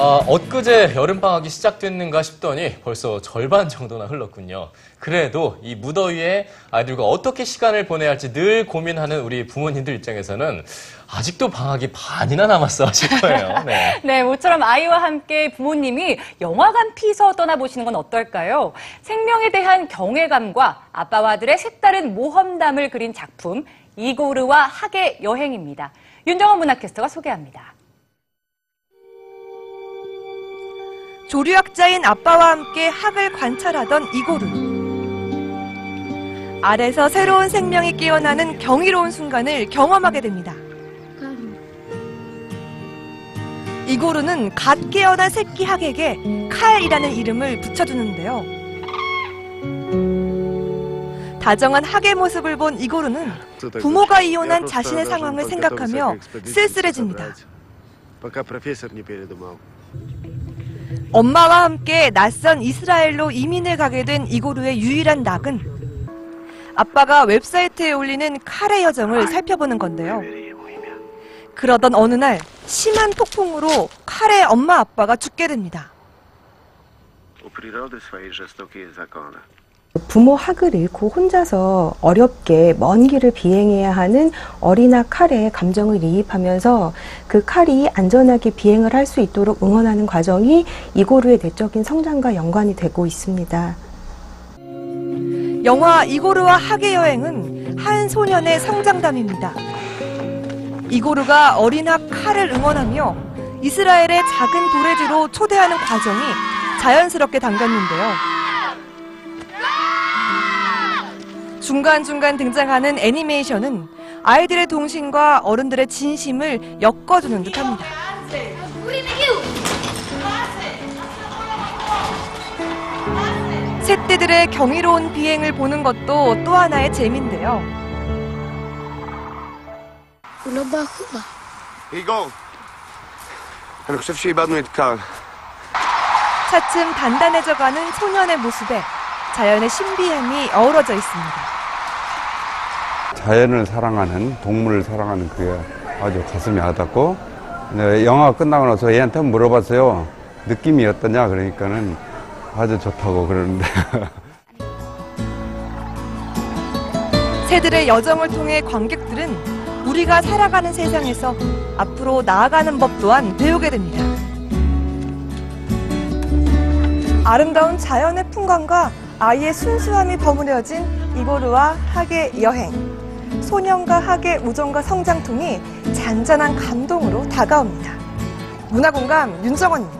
아, 엊그제 여름방학이 시작됐는가 싶더니 벌써 절반 정도나 흘렀군요. 그래도 이 무더위에 아이들과 어떻게 시간을 보내야 할지 늘 고민하는 우리 부모님들 입장에서는 아직도 방학이 반이나 남았어 하실 거예요. 네. 네, 모처럼 아이와 함께 부모님이 영화관 피서 떠나보시는 건 어떨까요? 생명에 대한 경외감과 아빠와 아들의 색다른 모험담을 그린 작품 이고르와 학의 여행입니다. 윤정원 문화캐스터가 소개합니다. 조류학자인 아빠와 함께 학을 관찰하던 이고르. 알에서 새로운 생명이 깨어나는 경이로운 순간을 경험하게 됩니다. 이고르는 갓 깨어난 새끼 학에게 칼이라는 이름을 붙여주는데요. 다정한 학의 모습을 본 이고르는 부모가 이혼한 자신의 상황을 생각하며 쓸쓸해집니다. 엄마와 함께 낯선 이스라엘로 이민을 가게 된 이고르의 유일한 낙은 아빠가 웹사이트에 올리는 칼의 여정을 살펴보는 건데요. 그러던 어느 날 심한 폭풍으로 칼의 엄마 아빠가 죽게 됩니다. 부모 학을 잃고 혼자서 어렵게 먼 길을 비행해야 하는 어린아 칼에 감정을 이입하면서 그 칼이 안전하게 비행을 할 수 있도록 응원하는 과정이 이고르의 내적인 성장과 연관이 되고 있습니다. 영화 이고르와 학의 여행은 한 소년의 성장담입니다. 이고르가 어린 학 칼을 응원하며 이스라엘의 작은 도래지로 초대하는 과정이 자연스럽게 담겼는데요. 중간중간 등장하는 애니메이션은 아이들의 동심과 어른들의 진심을 엮어주는 듯합니다. 새떼들의 경이로운 비행을 보는 것도 또 하나의 재미인데요. 차츰 단단해져가는 소년의 모습에 자연의 신비함이 어우러져 있습니다. 자연을 사랑하는 동물을 사랑하는 그게 아주 가슴이 와닿고 네, 영화가 끝나고 나서 얘한테 물어봤어요. 느낌이 어떠냐 그러니까는 아주 좋다고 그러는데 새들의 여정을 통해 관객들은 우리가 살아가는 세상에서 앞으로 나아가는 법 또한 배우게 됩니다. 아름다운 자연의 풍광과 아이의 순수함이 버무려진 이고르와 학의 여행. 소년과 학의 우정과 성장통이 잔잔한 감동으로 다가옵니다. 문화공감 윤정원입니다.